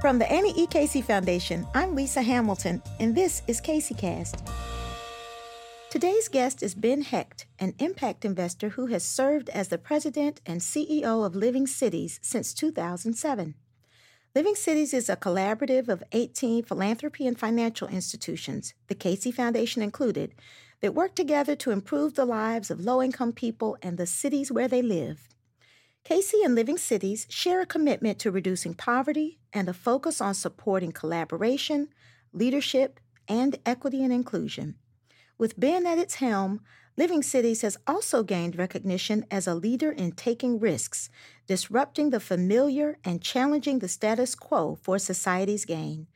From the Annie E. Casey Foundation, I'm Lisa Hamilton, and this is Casey Cast. Today's guest is Ben Hecht, an impact investor who has served as the president and CEO of Living Cities since 2007. Living Cities is a collaborative of 18 philanthropy and financial institutions, the Casey Foundation included, that work together to improve the lives of low income people and the cities where they live. Casey and Living Cities share a commitment to reducing poverty and a focus on supporting collaboration, leadership, and equity and inclusion. With Ben at its helm, Living Cities has also gained recognition as a leader in taking risks, disrupting the familiar and challenging the status quo for society's gain.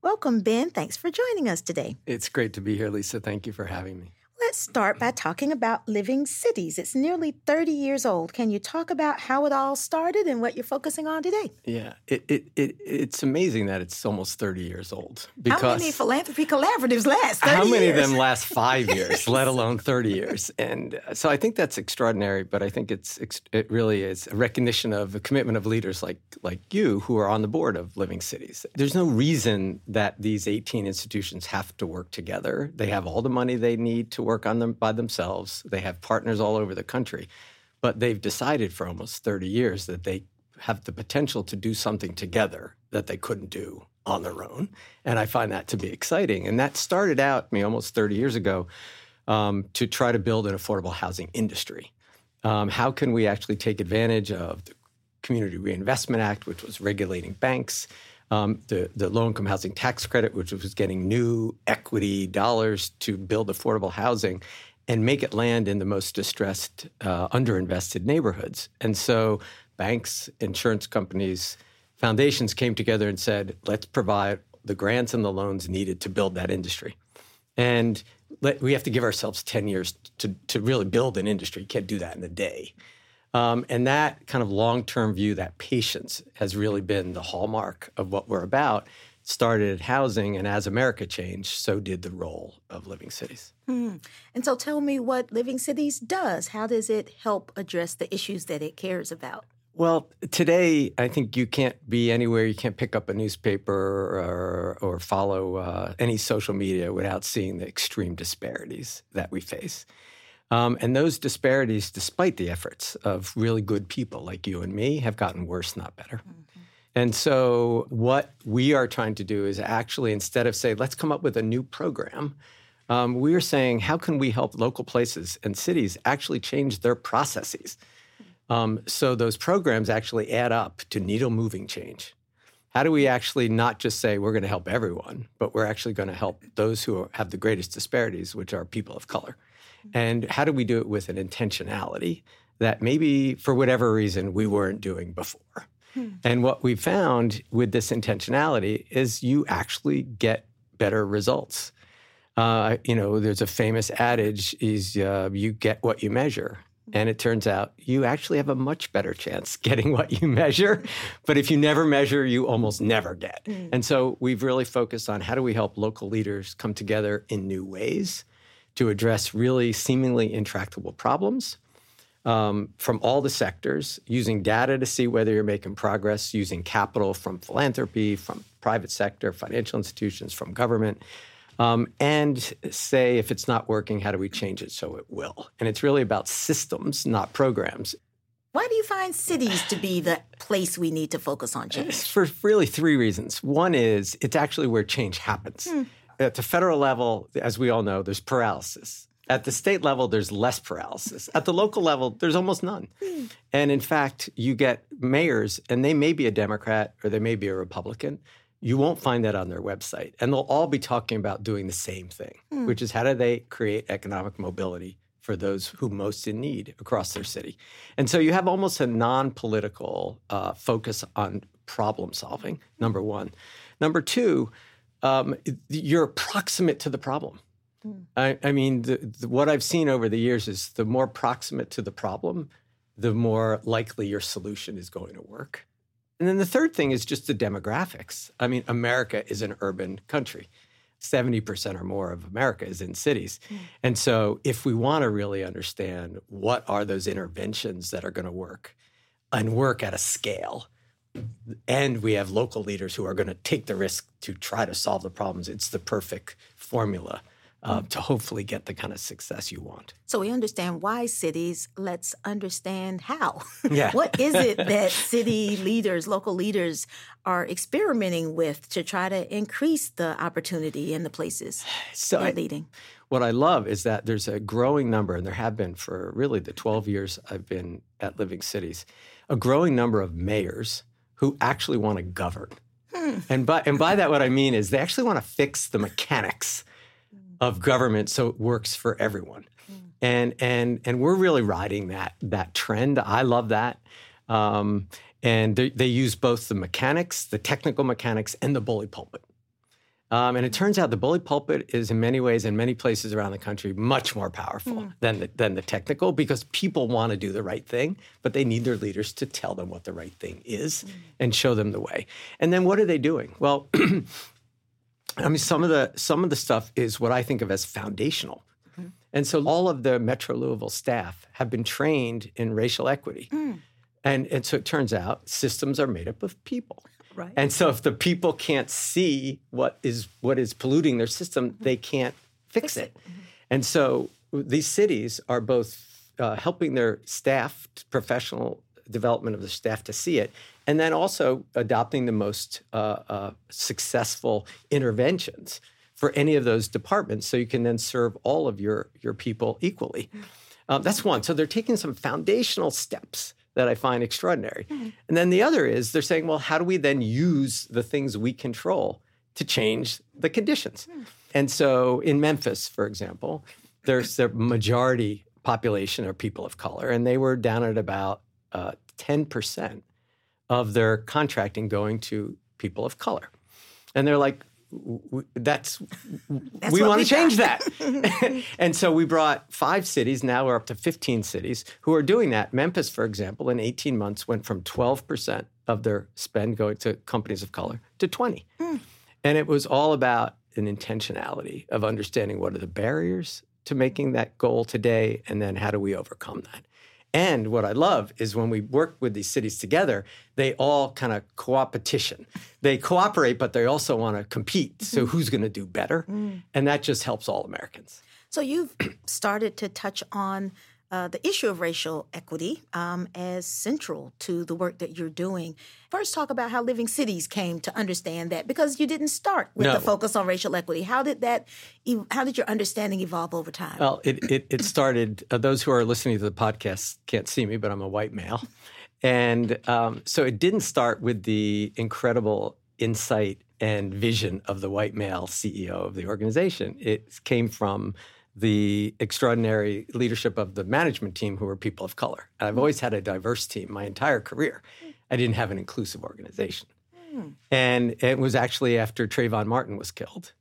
Welcome, Ben. Thanks for joining us today. It's great to be here, Lisa. Thank you for having me. Let's start by talking about Living Cities. It's nearly 30 years old. Can you talk about how it all started and what you're focusing on today? Yeah, it, it, it it's amazing that it's almost 30 years old. Because how many philanthropy collaboratives last? how many years? of them last five years, let alone 30 years? And uh, so I think that's extraordinary, but I think it's it really is a recognition of the commitment of leaders like, like you who are on the board of Living Cities. There's no reason that these 18 institutions have to work together. They have all the money they need to work work on them by themselves. They have partners all over the country, but they've decided for almost 30 years that they have the potential to do something together that they couldn't do on their own. And I find that to be exciting. And that started out me almost 30 years ago um, to try to build an affordable housing industry. Um, how can we actually take advantage of the Community Reinvestment Act, which was regulating banks? Um, the, the low income housing tax credit, which was getting new equity dollars to build affordable housing and make it land in the most distressed, uh, underinvested neighborhoods. And so banks, insurance companies, foundations came together and said, let's provide the grants and the loans needed to build that industry. And let, we have to give ourselves 10 years to, to really build an industry. You can't do that in a day. Um, and that kind of long term view, that patience, has really been the hallmark of what we're about. Started at housing, and as America changed, so did the role of Living Cities. Hmm. And so, tell me what Living Cities does. How does it help address the issues that it cares about? Well, today, I think you can't be anywhere. You can't pick up a newspaper or, or follow uh, any social media without seeing the extreme disparities that we face. Um, and those disparities, despite the efforts of really good people like you and me, have gotten worse, not better. And so, what we are trying to do is actually, instead of say, let's come up with a new program, um, we are saying, how can we help local places and cities actually change their processes? Um, so those programs actually add up to needle moving change. How do we actually not just say we're going to help everyone, but we're actually going to help those who have the greatest disparities, which are people of color? And how do we do it with an intentionality that maybe for whatever reason we weren't doing before? Hmm. And what we found with this intentionality is you actually get better results. Uh, you know, there's a famous adage: "Is uh, you get what you measure." And it turns out you actually have a much better chance getting what you measure. But if you never measure, you almost never get. Mm. And so we've really focused on how do we help local leaders come together in new ways to address really seemingly intractable problems um, from all the sectors, using data to see whether you're making progress, using capital from philanthropy, from private sector, financial institutions, from government. Um, and say if it's not working, how do we change it so it will? And it's really about systems, not programs. Why do you find cities to be the place we need to focus on change? For really three reasons. One is it's actually where change happens. Hmm. At the federal level, as we all know, there's paralysis. At the state level, there's less paralysis. At the local level, there's almost none. Hmm. And in fact, you get mayors, and they may be a Democrat or they may be a Republican. You won't find that on their website. And they'll all be talking about doing the same thing, mm. which is how do they create economic mobility for those who most in need across their city. And so you have almost a non political uh, focus on problem solving, number one. Number two, um, you're proximate to the problem. Mm. I, I, mean, the, the, what I've seen over the years is the more proximate to the problem, the more likely your solution is going to work. And then the third thing is just the demographics. I mean, America is an urban country. 70% or more of America is in cities. Mm. And so, if we want to really understand what are those interventions that are going to work and work at a scale, and we have local leaders who are going to take the risk to try to solve the problems. It's the perfect formula uh, to hopefully get the kind of success you want. So we understand why cities. Let's understand how. Yeah. what is it that city leaders, local leaders, are experimenting with to try to increase the opportunity in the places so they're I, leading? What I love is that there's a growing number, and there have been for really the 12 years I've been at Living Cities, a growing number of mayors who actually want to govern. Hmm. And by and by that, what I mean is they actually want to fix the mechanics of government so it works for everyone. Mm. And and and we're really riding that that trend. I love that. Um, and they, they, use both the mechanics, the technical mechanics, and the bully pulpit. Um, and it turns out the bully pulpit is, in many ways, in many places around the country, much more powerful mm. than the, than the technical because people want to do the right thing, but they need their leaders to tell them what the right thing is mm. and show them the way. And then what are they doing? Well, I mean, some of the some of the stuff is what I think of as foundational. Mm-hmm. And so all of the Metro Louisville staff have been trained in racial equity. Mm. And, and so it turns out systems are made up of people. Right. And so if the people can't see what is what is polluting their system, mm-hmm. they can't fix, fix it. it. Mm-hmm. And so these cities are both uh, helping their staff, professional development of the staff to see it, and then also adopting the most uh, uh, successful interventions for any of those departments so you can then serve all of your, your people equally. Um, that's one. So they're taking some foundational steps that I find extraordinary. Mm-hmm. And then the other is they're saying, well, how do we then use the things we control to change the conditions? Mm-hmm. And so in Memphis, for example, there's the majority population are people of color, and they were down at about uh, 10% of their contracting going to people of color. And they're like, that's, that's we want to change that. and so we brought five cities. Now we're up to 15 cities who are doing that. Memphis, for example, in 18 months went from 12% of their spend going to companies of color to 20. Mm. And it was all about an intentionality of understanding what are the barriers to making that goal today and then how do we overcome that. And what I love is when we work with these cities together, they all kind of co-opetition. They cooperate, but they also want to compete. So mm-hmm. who's going to do better? Mm. And that just helps all Americans. So you've started to touch on uh, the issue of racial equity um, as central to the work that you're doing. First, talk about how Living Cities came to understand that because you didn't start with no. the focus on racial equity. How did that? How did your understanding evolve over time? Well, it it, it started. Uh, those who are listening to the podcast can't see me, but I'm a white male, and um, so it didn't start with the incredible insight and vision of the white male CEO of the organization. It came from the extraordinary leadership of the management team who were people of color. And I've always had a diverse team my entire career. I didn't have an inclusive organization. Mm. And it was actually after Trayvon Martin was killed,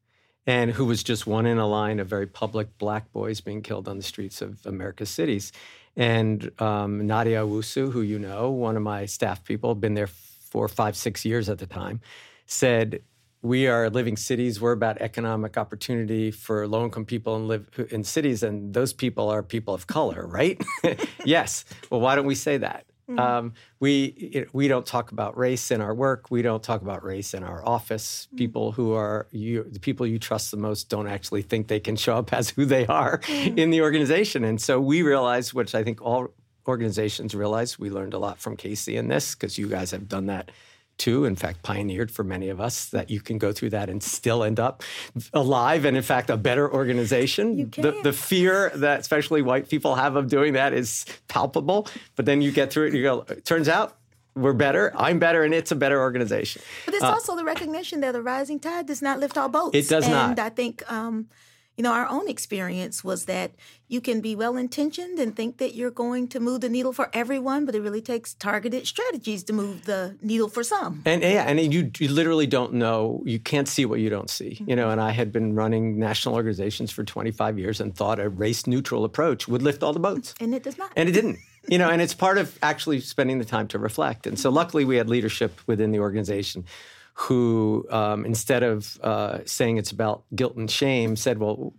and who was just one in a line of very public black boys being killed on the streets of America's cities. And um, Nadia Owusu, who you know, one of my staff people, been there for five, six years at the time, said, we are living cities. We're about economic opportunity for low income people and live in cities, and those people are people of color, right? yes. Well, why don't we say that? Mm-hmm. Um, we we don't talk about race in our work. We don't talk about race in our office. Mm-hmm. People who are you, the people you trust the most, don't actually think they can show up as who they are mm-hmm. in the organization. And so we realize, which I think all organizations realize, we learned a lot from Casey in this because you guys have done that too, in fact, pioneered for many of us that you can go through that and still end up alive and, in fact, a better organization. The, the fear that especially white people have of doing that is palpable, but then you get through it and you go, it turns out we're better, I'm better, and it's a better organization. But it's uh, also the recognition that the rising tide does not lift all boats. It does and not. And I think um, you know, our own experience was that you can be well intentioned and think that you're going to move the needle for everyone, but it really takes targeted strategies to move the needle for some. And yeah, and you, you literally don't know, you can't see what you don't see. Mm-hmm. You know, and I had been running national organizations for 25 years and thought a race neutral approach would lift all the boats. And it does not. And it didn't. you know, and it's part of actually spending the time to reflect. And so luckily we had leadership within the organization who, um, instead of uh, saying it's about guilt and shame, said, "Well,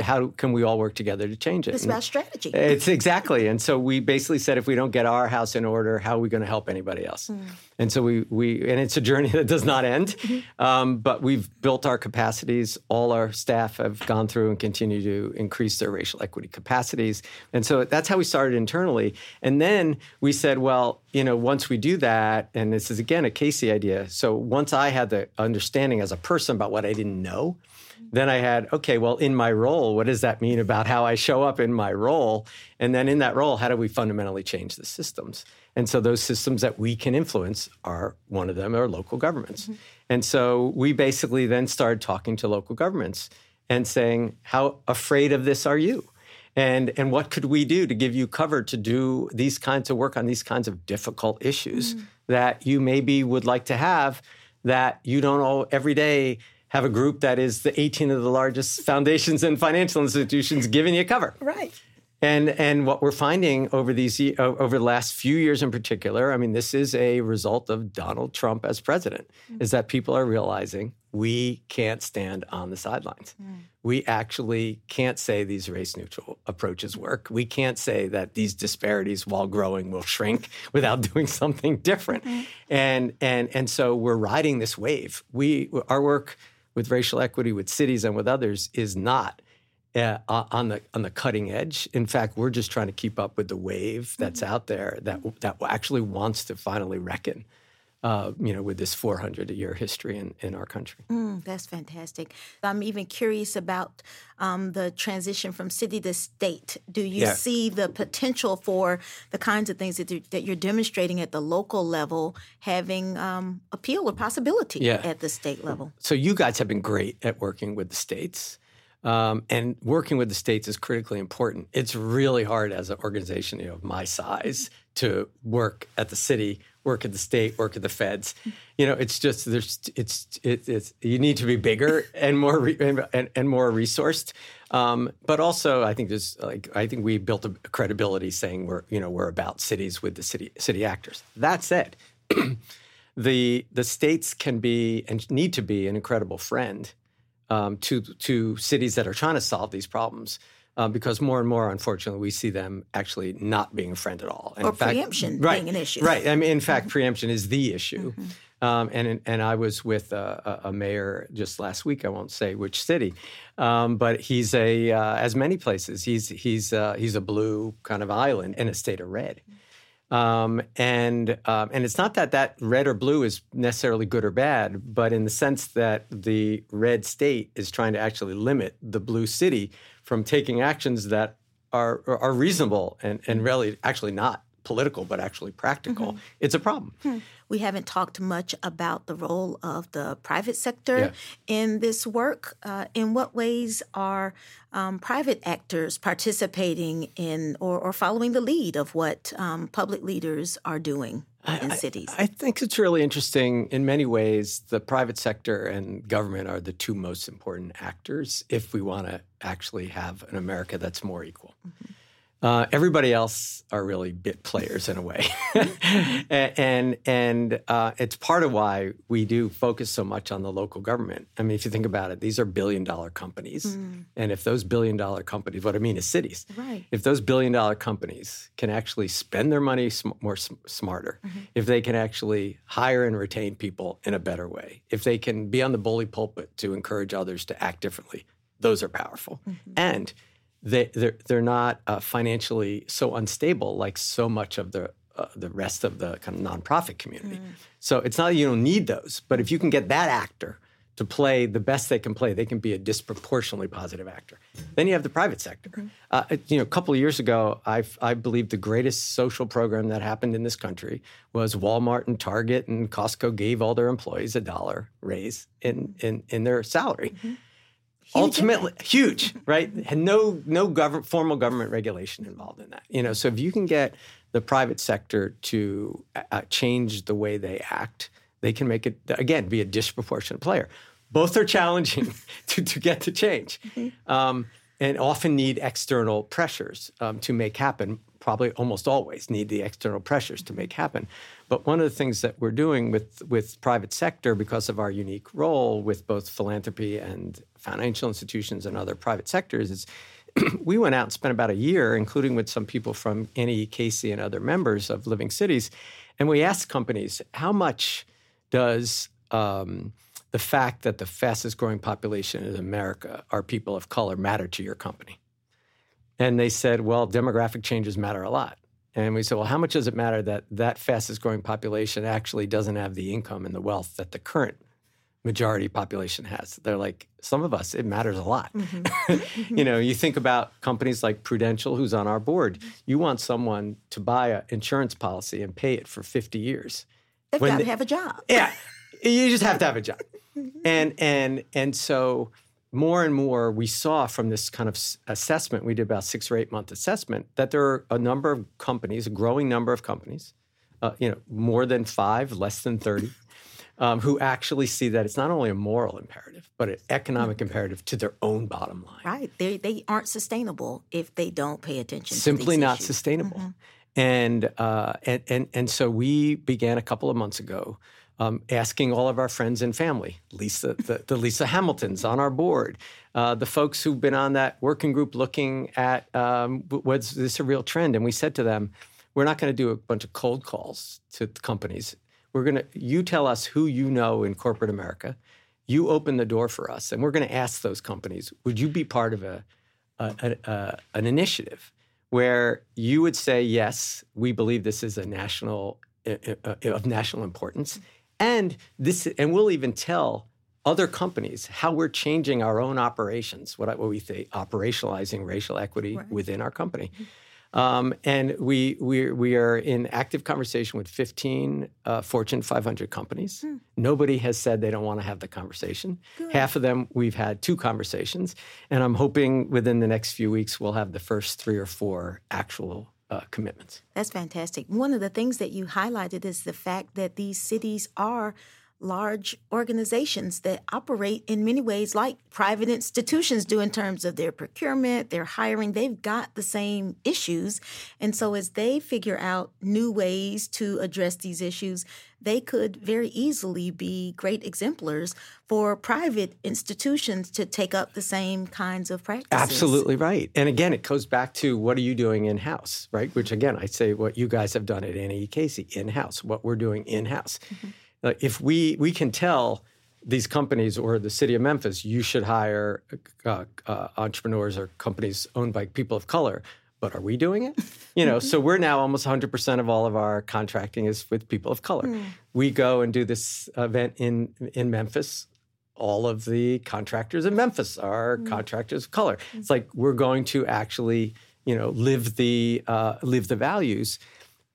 how can we all work together to change it?" It's about strategy. It's exactly, and so we basically said, if we don't get our house in order, how are we going to help anybody else? Mm. And so we we and it's a journey that does not end, mm-hmm. um, but we've built our capacities. All our staff have gone through and continue to increase their racial equity capacities, and so that's how we started internally. And then we said, well, you know, once we do that, and this is again a Casey idea. So once I had the understanding as a person about what I didn't know, then I had, okay, well, in my role, what does that mean about how I show up in my role? And then in that role, how do we fundamentally change the systems? And so those systems that we can influence are one of them are local governments. Mm-hmm. And so we basically then started talking to local governments and saying, how afraid of this are you? And, and what could we do to give you cover to do these kinds of work on these kinds of difficult issues mm-hmm. that you maybe would like to have that you don't all every day have a group that is the 18 of the largest foundations and financial institutions giving you cover. Right. And and what we're finding over these over the last few years in particular, I mean, this is a result of Donald Trump as president, mm. is that people are realizing we can't stand on the sidelines. Mm. We actually can't say these race neutral approaches work. We can't say that these disparities, while growing, will shrink without doing something different. Mm-hmm. And and and so we're riding this wave. We our work with racial equity, with cities, and with others is not uh, on the on the cutting edge. In fact, we're just trying to keep up with the wave that's mm-hmm. out there that that actually wants to finally reckon. Uh, you know, with this 400 year history in, in our country. Mm, that's fantastic. I'm even curious about um, the transition from city to state. Do you yeah. see the potential for the kinds of things that, that you're demonstrating at the local level having um, appeal or possibility yeah. at the state level? So, you guys have been great at working with the states. Um, and working with the states is critically important. It's really hard as an organization you know, of my size to work at the city, work at the state, work at the feds. You know, it's just there's it's it, it's you need to be bigger and more re, and, and, more resourced. Um, but also, I think there's like I think we built a credibility saying we're you know we're about cities with the city city actors. That said. the the states can be and need to be an incredible friend um, to to cities that are trying to solve these problems. Um, because more and more, unfortunately, we see them actually not being a friend at all. And or fact, preemption right, being an issue. Right. I mean, in fact, mm-hmm. preemption is the issue. Mm-hmm. Um, and and I was with a, a, mayor just last week. I won't say which city, um, but he's a uh, as many places. He's he's uh, he's a blue kind of island in a state of red. Mm-hmm. Um, and um, and it's not that that red or blue is necessarily good or bad, but in the sense that the red state is trying to actually limit the blue city from taking actions that are are reasonable and and really actually not political but actually practical. Mm-hmm. It's a problem. Hmm. We haven't talked much about the role of the private sector yeah. in this work. Uh, in what ways are um, private actors participating in or, or, following the lead of what um, public leaders are doing? in I, cities? I, I think it's really interesting. In many ways, the private sector and government are the two most important actors if we want to actually have an America that's more equal. Mm-hmm. Uh, everybody else are really bit players in a way, and and uh, it's part of why we do focus so much on the local government. I mean, if you think about it, these are billion dollar companies, mm. and if those billion dollar companies, what I mean is cities, right? If those billion dollar companies can actually spend their money sm- more sm- smarter, mm-hmm. if they can actually hire and retain people in a better way, if they can be on the bully pulpit to encourage others to act differently, those are powerful, mm-hmm. and they they're, they're not uh, financially so unstable like so much of the uh, the rest of the kind of nonprofit community. Mm. So it's not that you don't need those, but if you can get that actor to play the best they can play, they can be a disproportionately positive actor. Then you have the private sector. Mm-hmm. Uh, you know, a couple of years ago, I I believe the greatest social program that happened in this country was Walmart and Target and Costco gave all their employees a dollar raise in in in their salary. Mm-hmm ultimately impact. huge, right? Had no no government formal government regulation involved in that. You know, so if you can get the private sector to uh, change the way they act, they can make it again be a disproportionate player. Both are challenging to, to get to change, mm-hmm. um, and often need external pressures um, to make happen. Probably almost always need the external pressures to make happen. But one of the things that we're doing with, with private sector, because of our unique role with both philanthropy and financial institutions and other private sectors, is we went out and spent about a year, including with some people from NE Casey and other members of Living Cities, and we asked companies how much does um, the fact that the fastest growing population in America are people of color matter to your company? And they said, well, demographic changes matter a lot. And we said, well, how much does it matter that that fastest growing population actually doesn't have the income and the wealth that the current majority population has? They're like, some of us, it matters a lot. Mm-hmm. you know, you think about companies like Prudential, who's on our board. You want someone to buy an insurance policy and pay it for 50 years. They've got to have a job. Yeah, you just have to have a job. Mm-hmm. And and and so more and more we saw from this kind of assessment we did about six or eight month assessment that there are a number of companies a growing number of companies uh, you know more than five less than 30 um, who actually see that it's not only a moral imperative but an economic mm-hmm. imperative to their own bottom line right they, they aren't sustainable if they don't pay attention simply not issues. sustainable mm-hmm. and, uh, and, and, and so we began a couple of months ago um, asking all of our friends and family, Lisa, the, the Lisa Hamiltons on our board, uh, the folks who've been on that working group looking at um, was this a real trend? And we said to them, we're not going to do a bunch of cold calls to companies. We're going to, you tell us who you know in corporate America. You open the door for us, and we're going to ask those companies, would you be part of a, a, a, a an initiative where you would say, yes, we believe this is a national uh, uh, of national importance and this, and we'll even tell other companies how we're changing our own operations, what, what we say, operationalizing racial equity right. within our company. Mm-hmm. Um, and we, we, we are in active conversation with 15 uh, Fortune 500 companies. Hmm. Nobody has said they don't want to have the conversation. Good. Half of them, we've had two conversations. And I'm hoping within the next few weeks, we'll have the first three or four actual uh, commitments. That's fantastic. One of the things that you highlighted is the fact that these cities are large organizations that operate in many ways like private institutions do in terms of their procurement, their hiring. They've got the same issues. And so, as they figure out new ways to address these issues, they could very easily be great exemplars for private institutions to take up the same kinds of practices. Absolutely right. And again, it goes back to what are you doing in house, right? Which again, I say what you guys have done at NE Casey in house, what we're doing in house. Mm-hmm if we we can tell these companies or the city of Memphis, you should hire uh, uh, entrepreneurs or companies owned by people of color. But are we doing it? You know, so we're now almost 100% of all of our contracting is with people of color. Mm. We go and do this event in in Memphis. All of the contractors in Memphis are mm. contractors of color. Mm. It's like we're going to actually, you know, live the uh, live the values,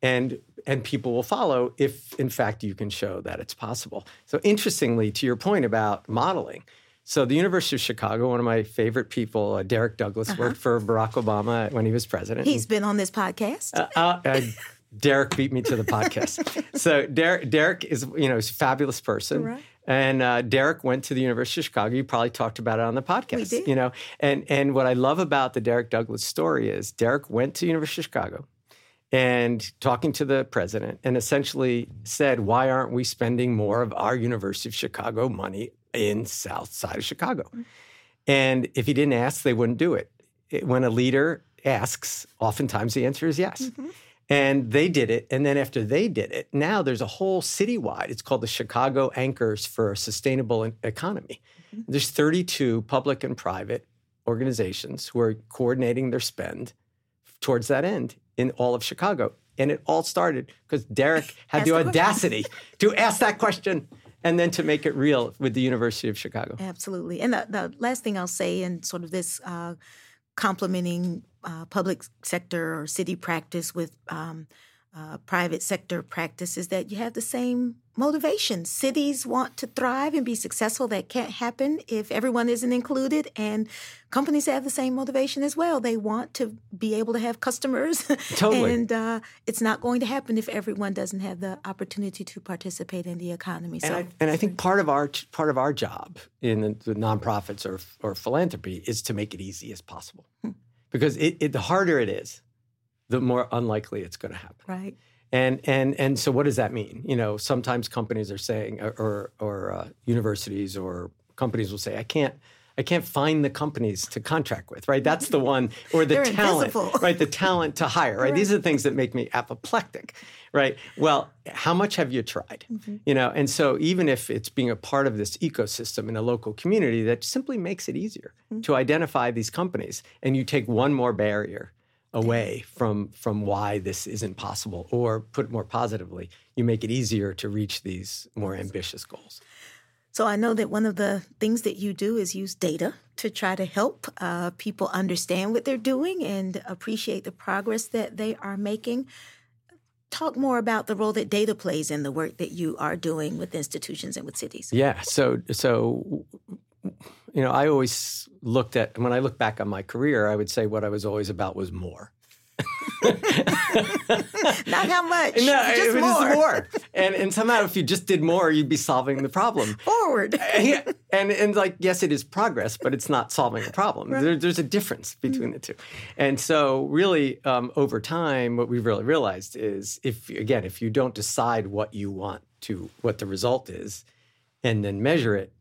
and and people will follow if, in fact, you can show that it's possible. So, interestingly, to your point about modeling, so the University of Chicago, one of my favorite people, uh, Derek Douglas, uh-huh. worked for Barack Obama when he was president. He's been on this podcast. Uh, uh, uh Derek beat me to the podcast. so Derek, Derek is, you know, he's a fabulous person. Right. And uh, Derek went to the University of Chicago. You probably talked about it on the podcast. We did. You know, and and what I love about the Derek Douglas story is Derek went to the University of Chicago and talking to the president and essentially said, why aren't we spending more of our University of Chicago money in South Side of Chicago? Mm-hmm. And if he didn't ask, they wouldn't do it. When a leader asks, oftentimes the answer is yes. Mm-hmm. And they did it. And then after they did it, now there's a whole citywide, it's called the Chicago Anchors for a Sustainable Economy. Mm-hmm. There's 32 public and private organizations who are coordinating their spend towards that end in all of Chicago. And it all started because Derek had the, the audacity to ask that question and then to make it real with the University of Chicago. Absolutely. And the, the last thing I'll say in sort of this uh, complementing uh, public sector or city practice with um, uh, private sector practice is that you have the same motivation. Cities want to thrive and be successful. That can't happen if everyone isn't included. And companies have the same motivation as well. They want to be able to have customers. Totally. and uh, it's not going to happen if everyone doesn't have the opportunity to participate in the economy. So, and I, and I think part of our part of our job in the, the nonprofits or or philanthropy is to make it easy as possible. Hmm. Because it, it, the harder it is, the more unlikely it's going to happen. Right. And and and so what does that mean? You know, sometimes companies are saying, or or, uh, universities or companies will say, I can't. I can't find the companies to contract with, right? That's the one, or the talent, invisible. right? The talent to hire, right? These are the things that make me apoplectic, right? Well, how much have you tried? You know, and so even if it's being a part of this ecosystem in a local community, that simply makes it easier to identify these companies, and you take one more barrier away from from why this isn't possible, or put more positively, you make it easier to reach these more ambitious goals. So I know that one of the things that you do is use data to try to help uh, people understand what they're doing and appreciate the progress that they are making. Talk more about the role that data plays in the work that you are doing with institutions and with cities. Yeah. So so you know, I always looked at when I look back on my career, I would say what I was always about was more. Not how much, No, just it was more. just more. And and somehow if you just did more, you'd be solving the problem. Forward. yeah. And and like yes, it is progress, but it's not solving a problem. There, there's a difference between the two. And so really, um, over time, what we've really realized is if again, if you don't decide what you want to, what the result is, and then measure it,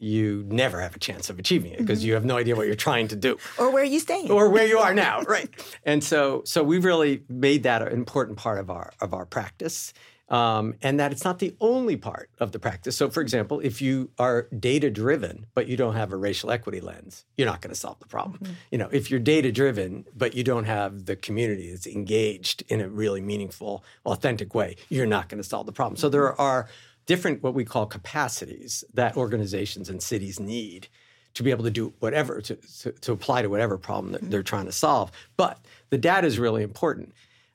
you never have a chance of achieving it because you have no idea what you're trying to do Or where you staying? or where you are now, right? And so, so we've really made that an important part of our of our practice, um, and that it's not the only part of the practice. So, for example, if you are data driven but you don't have a racial equity lens, you're not going to solve the problem. You know, if you're data driven but you don't have the community that's engaged in a really meaningful, authentic way, you're not going to solve the problem. So there are different what we call capacities that organizations and cities need to be able to do whatever to, to, to apply to whatever problem that mm-hmm. they're trying to solve. But the data is really important.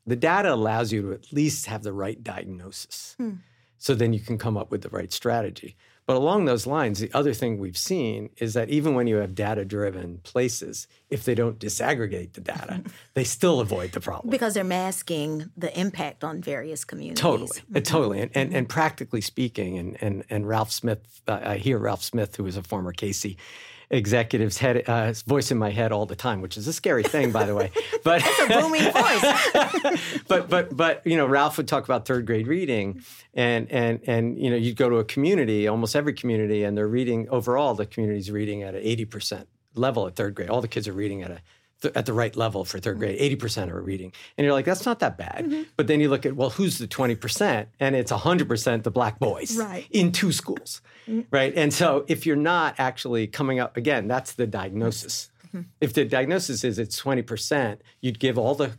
The data allows you to at least have the right diagnosis. Hmm. So then you can come up with the right strategy but along those lines the other thing we've seen is that even when you have data driven places if they don't disaggregate the data they still avoid the problem. Because they're masking the impact on various communities. Totally, Uh, totally, and, and and practically speaking, and and and Ralph Smith, uh, I hear Ralph Smith, who is a former Casey executive's head uh, voice in my head all the time, which is a scary thing, by the way. But It's a booming voice. but but but you know, Ralph would talk about third grade reading, and and and you know, you'd go to a community, almost every community, and they're reading overall. The community's reading at an eighty percent level at third grade. All the kids are reading at a th- at the right level for third grade. Mm-hmm. Eighty percent are reading, and you're like, that's not that bad. Mm-hmm. But then you look at well, who's the twenty percent, and it's hundred percent the black boys Right. in two schools, mm-hmm. right? And so if you're not actually coming up again, that's the diagnosis. If the diagnosis is it's twenty percent, you'd give all the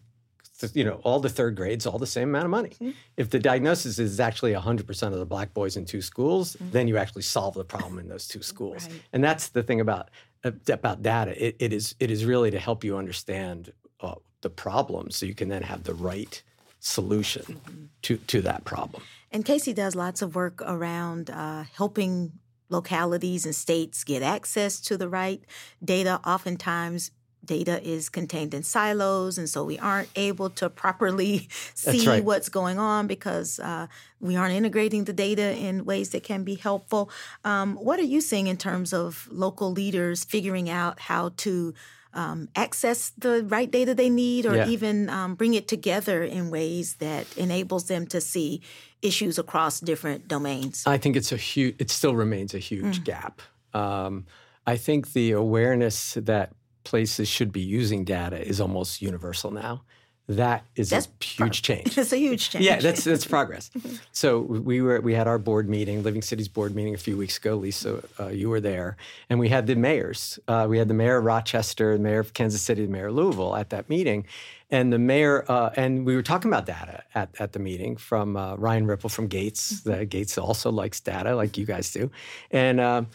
th- you know all the third grades all the same amount of money. If the diagnosis is actually 100% of the black boys in two schools, then you actually solve the problem in those two schools. Right. And that's the thing about about data. It, it is it is really to help you understand uh, the problem so you can then have the right solution to to that problem. And Casey does lots of work around uh, helping localities and states get access to the right data. Oftentimes, data is contained in silos, and so we aren't able to properly see right. what's going on because uh, we aren't integrating the data in ways that can be helpful. Um, what are you seeing in terms of local leaders figuring out how to? Um, access the right data they need, or Yeah. even um, bring it together in ways that enables them to see issues across different domains. I think it's a huge. It still remains a huge gap. Um, I think the awareness that places should be using data is almost universal now. That is That's a huge change. it's a huge change. Yeah, that's that's progress. So we were we had our board meeting, Living Cities board meeting a few weeks ago. Lisa, uh, you were there, and we had the mayors. Uh, we had the mayor of Rochester, the mayor of Kansas City, the mayor of Louisville at that meeting, and the mayor uh, and we were talking about data at at the meeting from uh, Ryan Rippel from Gates. The Gates also likes data, like you guys do, and.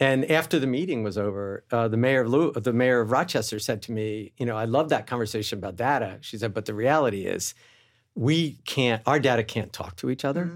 And after the meeting was over, uh, the mayor of the mayor of Rochester said to me, "You know, I love that conversation about data." She said, "But the reality is, we can't. Our data can't talk to each other.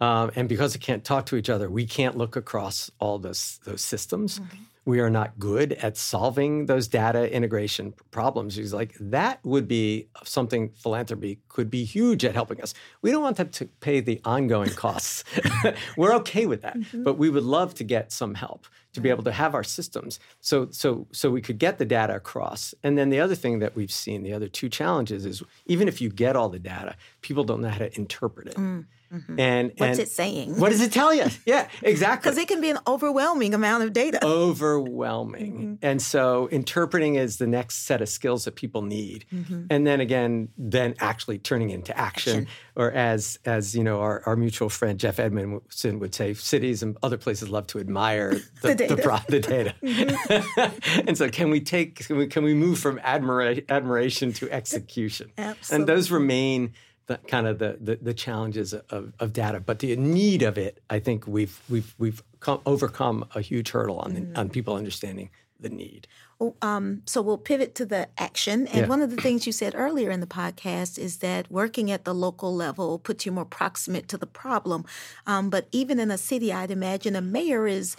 Um, and because they can't talk to each other, we can't look across all those, those systems. Mm-hmm. We are not good at solving those data integration problems. He's like, that would be something philanthropy could be huge at helping us. We don't want them to pay the ongoing costs. We're okay with that, mm-hmm. but we would love to get some help to be able to have our systems so so so we could get the data across and then the other thing that we've seen the other two challenges is even if you get all the data people don't know how to interpret it mm. Mm-hmm. And what's and it saying? What does it tell you? Yeah, exactly. Because it can be an overwhelming amount of data. Overwhelming. Mm-hmm. And so interpreting is the next set of skills that people need. Mm-hmm. And then again, then actually turning into action. action. Or as as you know, our, our mutual friend Jeff Edmondson would say, cities and other places love to admire the, the data. The, the data. Mm-hmm. and so can we take can we, can we move from admira- admiration to execution? Absolutely. And those remain the kind of the, the, the challenges of, of data, but the need of it, I think we've we've we've come, overcome a huge hurdle on the, mm. on people understanding the need. Well, um, so we'll pivot to the action. And yeah. one of the things you said earlier in the podcast is that working at the local level puts you more proximate to the problem. Um, but even in a city, I'd imagine a mayor is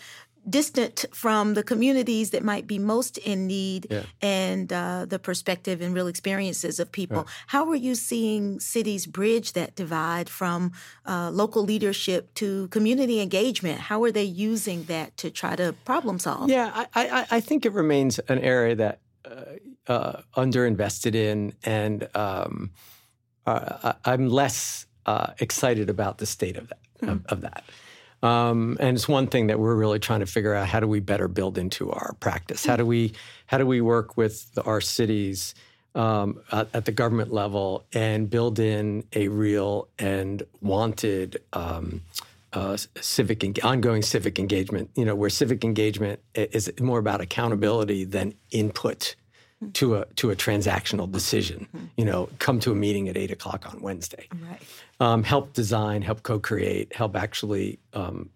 distant from the communities that might be most in need yeah. and uh, the perspective and real experiences of people. Right. How are you seeing cities bridge that divide from uh, local leadership to community engagement? How are they using that to try to problem solve? Yeah, I, I, I think it remains an area that uh, uh underinvested in, and um, uh, I'm less uh, excited about the state of that. Of, of that. Um, and it's one thing that we're really trying to figure out: how do we better build into our practice? How do we how do we work with our cities um, at, at, the government level and build in a real and wanted um, uh, civic en- ongoing civic engagement? You know, where civic engagement is more about accountability than input to a to a transactional decision. Mm-hmm. You know, come to a meeting at eight o'clock on Wednesday. Right. Um, help design, help co-create, help actually um,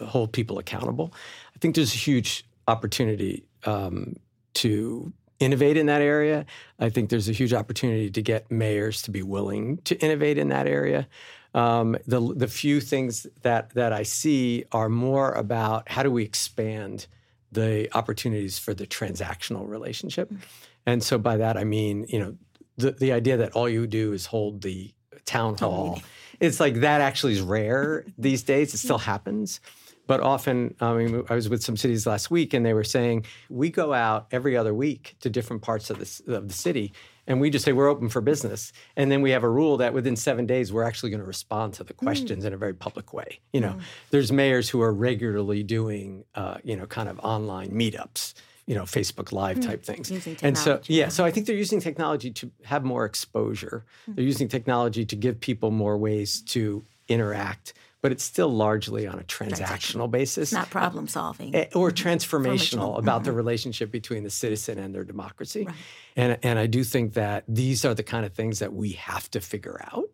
hold people accountable. I think there's a huge opportunity um, to innovate in that area. I think there's a huge opportunity to get mayors to be willing to innovate in that area. Um, the the few things that that I see are more about how do we expand the opportunities for the transactional relationship. Mm-hmm. And so by that I mean, you know, the the idea that all you do is hold the town hall. It's like that actually is rare these days. It still happens. But often, I mean, I was with some cities last week, and they were saying we go out every other week to different parts of the of the city, and we just say we're open for business, and then we have a rule that within seven days we're actually going to respond to the mm. questions mm. in a very public way. You know, mm. there's mayors who are regularly doing, uh, you know, kind of online meetups you know Facebook Live mm. type things. and so yeah, so I think they're using technology to have more exposure. Mm. They're using technology to give people more ways to interact, but it's still largely on a transactional basis. Not problem solving. Uh, or transformational about mm-hmm. the relationship between the citizen and their democracy. Right. And and I do think that these are the kind of things that we have to figure out.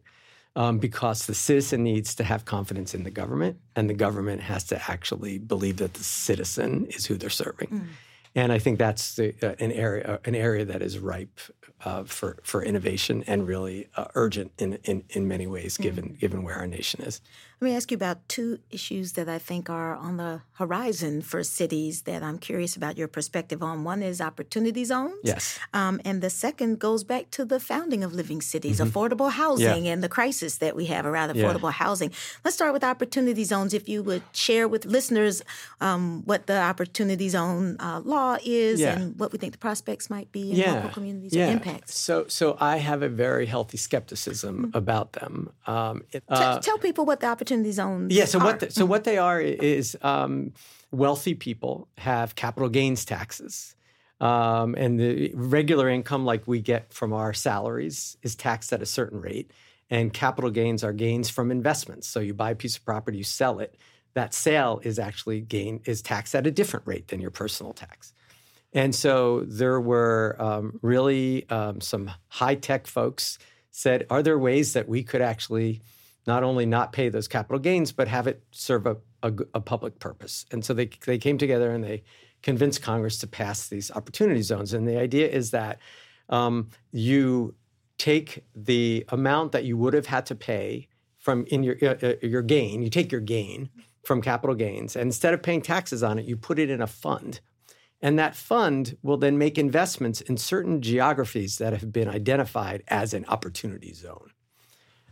Um, because the citizen needs to have confidence in the government, and the government has to actually believe that the citizen is who they're serving. Mm. And I think that's the, uh, an area an area that is ripe uh, for for innovation and really uh, urgent in, in in many ways, given mm-hmm. given where our nation is. Let me ask you about two issues that I think are on the horizon for cities that I'm curious about your perspective on. One is opportunity zones. Yes. Um, and the second goes back to the founding of living cities, mm-hmm. affordable housing, yeah. and the crisis that we have around affordable yeah. housing. Let's start with opportunity zones. If you would share with listeners um, what the opportunity zone uh, law is yeah. and what we think the prospects might be in local communities or impacts. So, so I have a very healthy skepticism mm-hmm. about them. Um, it, uh, tell people what the opportunity opportunity zones. Yeah. So are. what the, so what they are is um, wealthy people have capital gains taxes. Um, and the regular income, like we get from our salaries, is taxed at a certain rate. And capital gains are gains from investments. So you buy a piece of property, you sell it. That sale is actually gain is taxed at a different rate than your personal tax. And so there were um, really um, some high tech folks said, are there ways that we could actually not only not pay those capital gains, but have it serve a, a, a, public purpose. And so they, they came together and they convinced Congress to pass these opportunity zones. And the idea is that um, you take the amount that you would have had to pay from in your uh, uh, your gain. You take your gain from capital gains, and instead of paying taxes on it, you put it in a fund. And that fund will then make investments in certain geographies that have been identified as an opportunity zone.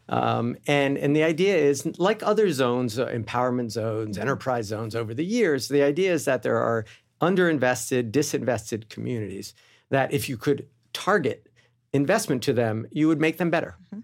Um, and, and the idea is, like other zones, uh, empowerment zones, enterprise zones over the years, the idea is that there are underinvested, disinvested communities that if you could target investment to them, you would make them better. Mm-hmm.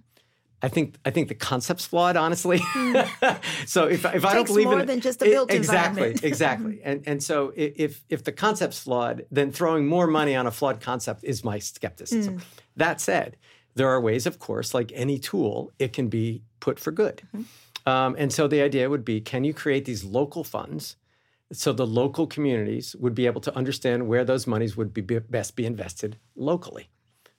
I think I think the concept's flawed, honestly. Mm. so if, if I don't believe more in than just the built exactly, exactly, and and so if if the concept's flawed, then throwing more money on a flawed concept is my skepticism. Mm. That said, there are ways, of course, like any tool, it can be put for good. Mm-hmm. Um, and so the idea would be, can you create these local funds? So the local communities would be able to understand where those monies would be best be invested locally.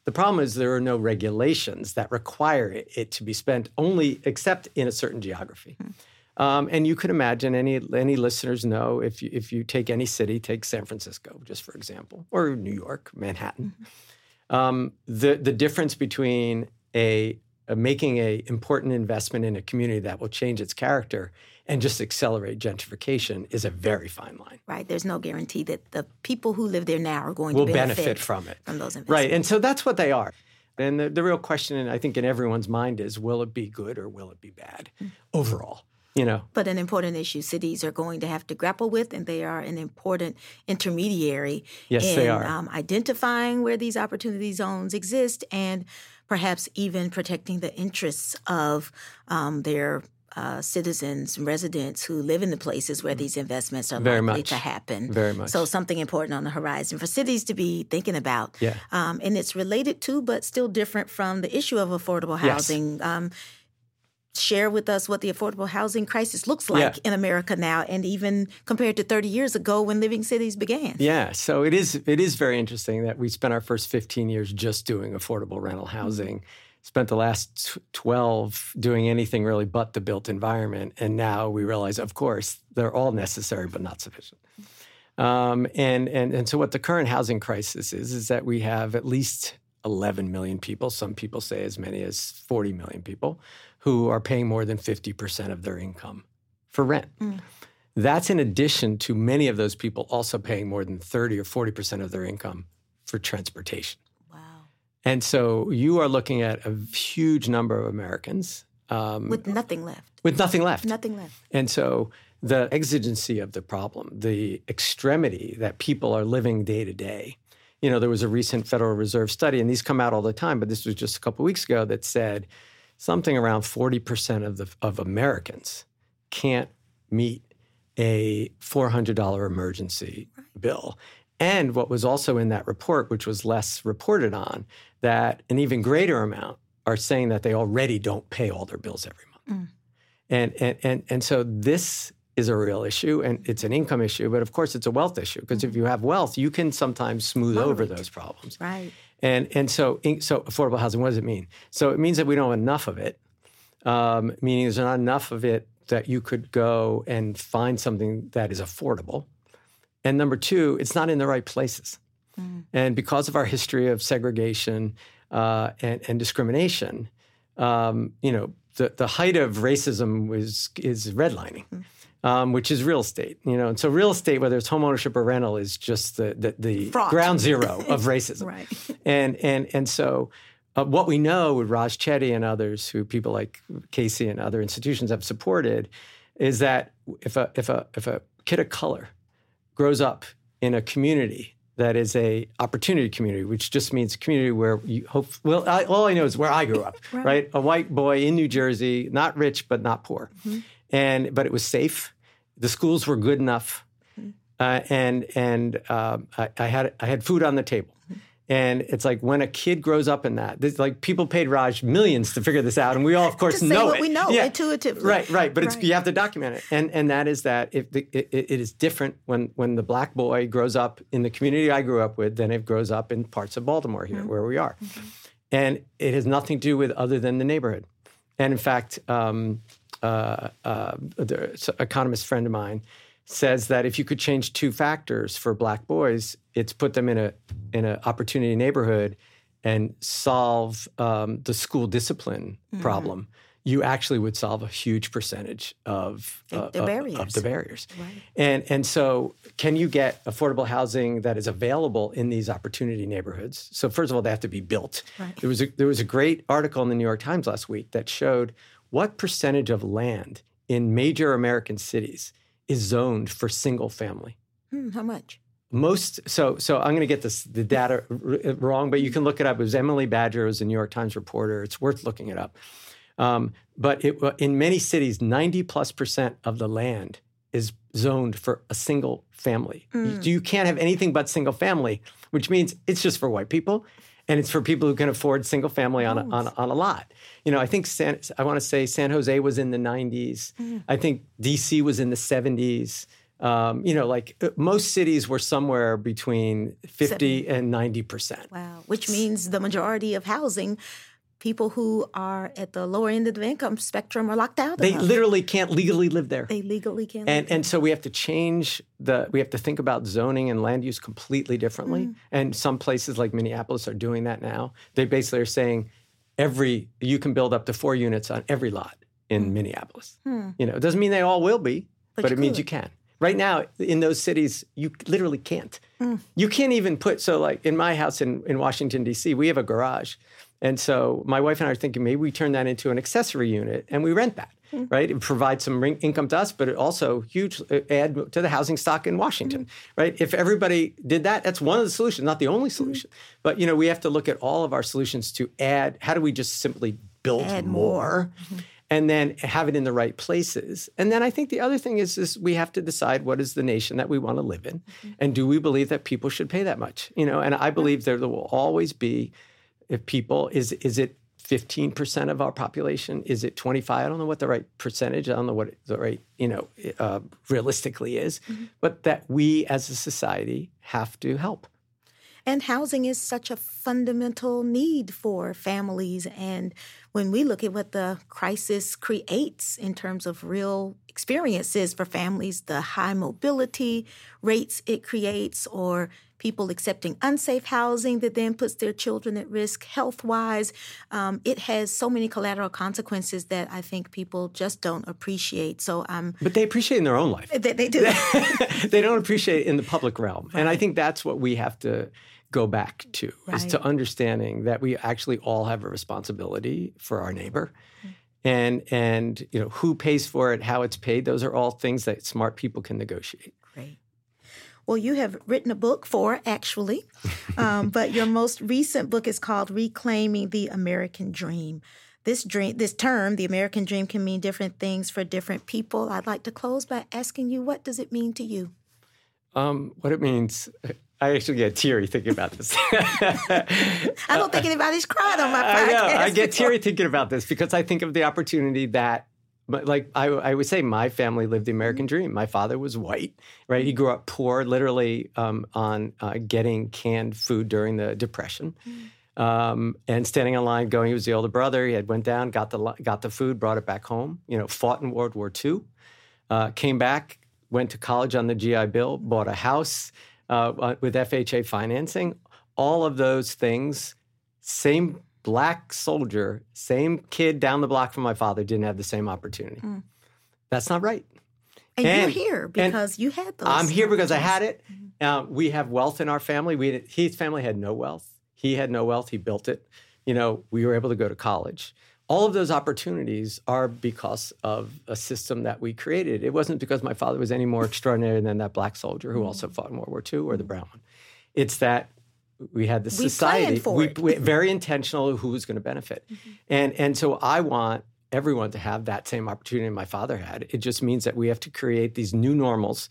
The problem is there are no regulations that require it, it to be spent only except in a certain geography. Mm-hmm. Um, and you could imagine any any listeners know if you, if you take any city, take San Francisco, just for example, or New York, Manhattan. Mm-hmm. Um, the the difference between a, a making a important investment in a community that will change its character and just accelerate gentrification is a very fine line. Right. There's no guarantee that the people who live there now are going will to benefit, benefit, from it. From those investments. Right. And so that's what they are. And the, the real question, I think, in everyone's mind is will it be good or will it be bad mm. overall? You know. But an important issue cities are going to have to grapple with, and they are an important intermediary yes, in they are. Um, identifying where these opportunity zones exist and perhaps even protecting the interests of um, their uh, citizens, and residents who live in the places where mm. these investments are Very likely much. to happen. Very much. So something important on the horizon for cities to be thinking about. Yeah. Um, and it's related to, but still different from the issue of affordable housing. Yes. Um, share with us what the affordable housing crisis looks like yeah. in America now, and even compared to 30 years ago when Living Cities began. Yeah, so it is. It is very interesting that we spent our first 15 years just doing affordable rental housing. Mm-hmm spent the last 12 doing anything really but the built environment. And now we realize, of course, they're all necessary but not sufficient. Um, and, and, and so, what the current housing crisis is, is that we have at least 11 million people, some people say as many as 40 million people, who are paying more than 50% of their income for rent. Mm. That's in addition to many of those people also paying more than 30 or 40% of their income for transportation. Wow. And so you are looking at a huge number of Americans um, with nothing left. With nothing left. Nothing left. And so the exigency of the problem, the extremity that people are living day to day. You know, there was a recent Federal Reserve study, and these come out all the time, but this was just a couple weeks ago that said something around 40% of the of Americans can't meet a $400 emergency bill. And what was also in that report, which was less reported on, that an even greater amount are saying that they already don't pay all their bills every month. Mm. And, and, and, and so this is a real issue and it's an income issue, but of course it's a wealth issue because mm-hmm. if you have wealth, you can sometimes smooth over those problems. Right. And, and so, so affordable housing, what does it mean? So it means that we don't have enough of it, um, meaning there's not enough of it that you could go and find something that is affordable. And number two, it's not in the right places. Mm. And because of our history of segregation uh, and, and, discrimination, um, you know, the, the height of racism was, is redlining. Mm. Um, which is real estate, you know, and so real estate, whether it's home ownership or rental, is just the the, the ground zero of racism, right? And and and so uh, what we know with Raj Chetty and others, who people like Casey and other institutions have supported, is that if a if a if a kid of color grows up in a community that is a opportunity community, which just means a community where you hope. Well, I, all I know is where I grew up, right. right. A white boy in New Jersey, not rich but not poor, mm-hmm. And but it was safe. The schools were good enough, mm-hmm. uh, and and uh, I, I, had I had food on the table. Mm-hmm. And it's like when a kid grows up in that, this, like people paid Raj millions to figure this out, and we all, of course, know what it. We know yeah. intuitively, right? Right. But right. you have to document it, and and that is that if the, it, it is different when when the black boy grows up in the community I grew up with than it grows up in parts of Baltimore here, mm-hmm. where we are, mm-hmm. and it has nothing to do with other than the neighborhood. And in fact, um, uh, uh, economist friend of mine says that if you could change two factors for black boys, it's put them in a in an opportunity neighborhood and solve um, the school discipline mm-hmm. problem. you actually would solve a huge percentage of The- uh, the of- barriers. Of the barriers. Right. And and so can you get affordable housing that is available in these opportunity neighborhoods? So first of all, they have to be built. Right. There was a there was a great article in the New York Times last week that showed what percentage of land in major American cities is zoned for single family. Hmm, how much? Most so so I'm going to get this the data r- wrong, but you can look it up. It was Emily Badger, who's a New York Times reporter. It's worth looking it up. Um, but it, in many cities, 90 plus percent of the land is zoned for a single family. You, you can't have anything but single family, which means it's just for white people. And it's for people who can afford single family on a, on, a- on a lot. You know, I think San, I want to say San Jose was in the 90s. I think DC was in the 70s. Um, you know, like uh, most cities were somewhere between 50 and 90 percent. Wow. Which means the majority of housing, people who are at the lower end of the income spectrum are locked out. They literally can't legally live there. they legally can't. and and so we have to change the we have to think about zoning and land use completely differently Mm. and some places like minneapolis are doing that now they basically are saying every you can build up to four units on every lot in minneapolis you know it doesn't mean they all will be. But but, it means you can right now in those cities you literally can't Hmm. you can't even put so like in my house in, in washington d.c we have a garage and so my wife and i are thinking maybe we turn that into an accessory unit and we rent that Hmm. right? It provides some ring, income to us but it also huge uh, add to the housing stock in washington Hmm. right? If everybody did that that's one of the solutions not the only solution. But you know we have to look at all of our solutions to add how do we just simply build Add more, and then have it in the right places. And then I think the other thing is, is we have to decide what is the nation that we want to live in, and do we believe that people should pay that much? You know, and I believe there will always be, if people is is it. 15% of our population is it 25 i don't know what the right percentage i don't know what the right you know uh, realistically is but that we as a society have to help And housing is such a fundamental need for families. And when we look at what the crisis creates in terms of real experiences for families, the high mobility rates it creates, or people accepting unsafe housing that then puts their children at risk health wise, um, it has so many collateral consequences that I think people just don't appreciate. So um, but they appreciate in their own life they, they do. they don't appreciate in the public realm. And I think that's what we have to go back to is to understanding that we actually all have a responsibility for our neighbor. And and you know who pays for it, how it's paid, those are all things that smart people can negotiate. Well, you have written a book for actually, um, but your most recent book is called "Reclaiming the American Dream." This dream, this term, the American dream, can mean different things for different people. I'd like to close by asking you, what does it mean to you? Um, what it means, I actually get teary thinking about this. I don't think anybody's cried on my podcast. I know. I get before. teary thinking about this because I think of the opportunity that, but like I, I would say, my family lived the American dream. My father was white, right? He grew up poor, literally um, on uh, getting canned food during the Depression. Um, and standing in line, going. He was the older brother. He had went down, got the got the food, brought it back home. You know, fought in World War II, uh, came back, went to college on the GI Bill, bought a house uh, with FHA financing. All of those things, same black soldier, same kid down the block from my father didn't have the same opportunity. That's not right. And, you're here because you had those. I'm here because I had it. Mm-hmm. Uh, we have wealth in our family. We his family had no wealth. He had no wealth. He built it. You know, we were able to go to college. All of those opportunities are because of a system that we created. It wasn't because my father was any more extraordinary than that black soldier who also fought in World War II or the brown one. It's that we had the We society. we, we- very intentional who was going to benefit, and and so I want everyone to have that same opportunity my father had. It just means that we have to create these new normals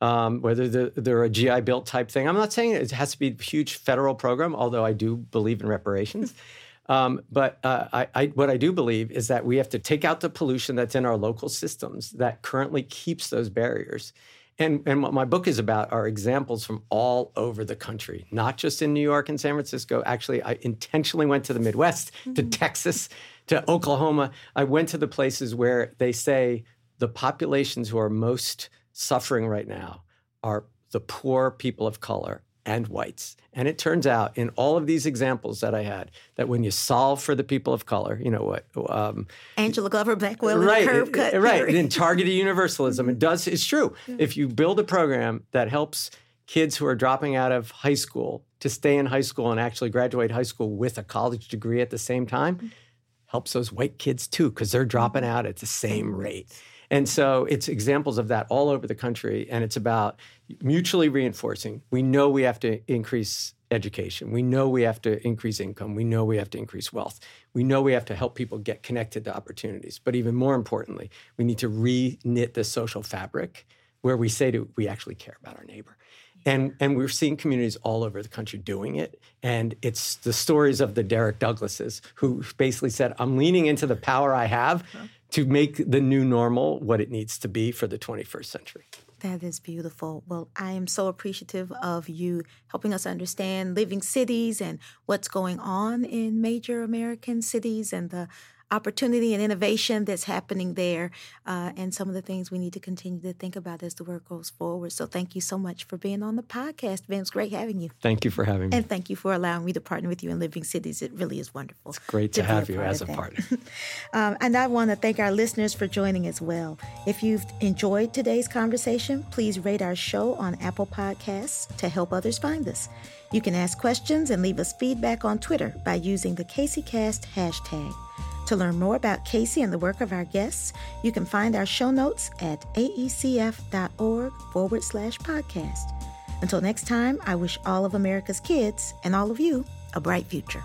um, whether the, they're a GI built type thing. I'm not saying it has to be a huge federal program, although I do believe in reparations. Um, but uh, I, I, what I do believe is that we have to take out the pollution that's in our local systems that currently keeps those barriers. And, and what my book is about are examples from all over the country, not just in New York and San Francisco. Actually, I intentionally went to the Midwest, to mm-hmm. Texas, to Oklahoma. I went to the places where they say the populations who are most suffering right now are the poor people of color and whites. And it turns out in all of these examples that I had that when you solve for the people of color, you know what? Um, Angela Glover Blackwell, right, curb cut. right. In targeted universalism, it does. It's true. If you build a program that helps kids who are dropping out of high school to stay in high school and actually graduate high school with a college degree at the same time, helps those white kids too because they're dropping out at the same rate. And so it's examples of that all over the country. And it's about mutually reinforcing. We know we have to increase education. We know we have to increase income. We know we have to increase wealth. We know we have to help people get connected to opportunities. But even more importantly, we need to re knit the social fabric where we say to we actually care about our neighbor. And, and we're seeing communities all over the country doing it. And it's the stories of the Derek Douglases who basically said, I'm leaning into the power I have uh-huh. To make the new normal what it needs to be for the 21st century. That is beautiful. Well, I am so appreciative of you helping us understand living cities and what's going on in major American cities and the opportunity and innovation that's happening there, uh, and some of the things we need to continue to think about as the work goes forward. So, thank you so much for being on the podcast, Vince. Great having you. Thank you for having me. And thank you for allowing me to partner with you in Living Cities. It really is wonderful. It's great to, to have you as a partner. um, and I want to thank our listeners for joining as well. If you've enjoyed today's conversation, please rate our show on Apple Podcasts to help others find us. You can ask questions and leave us feedback on Twitter by using the CaseyCast hashtag. To learn more about Casey and the work of our guests, you can find our show notes at aecf.org forward slash podcast. Until next time, I wish all of America's kids and all of you a bright future.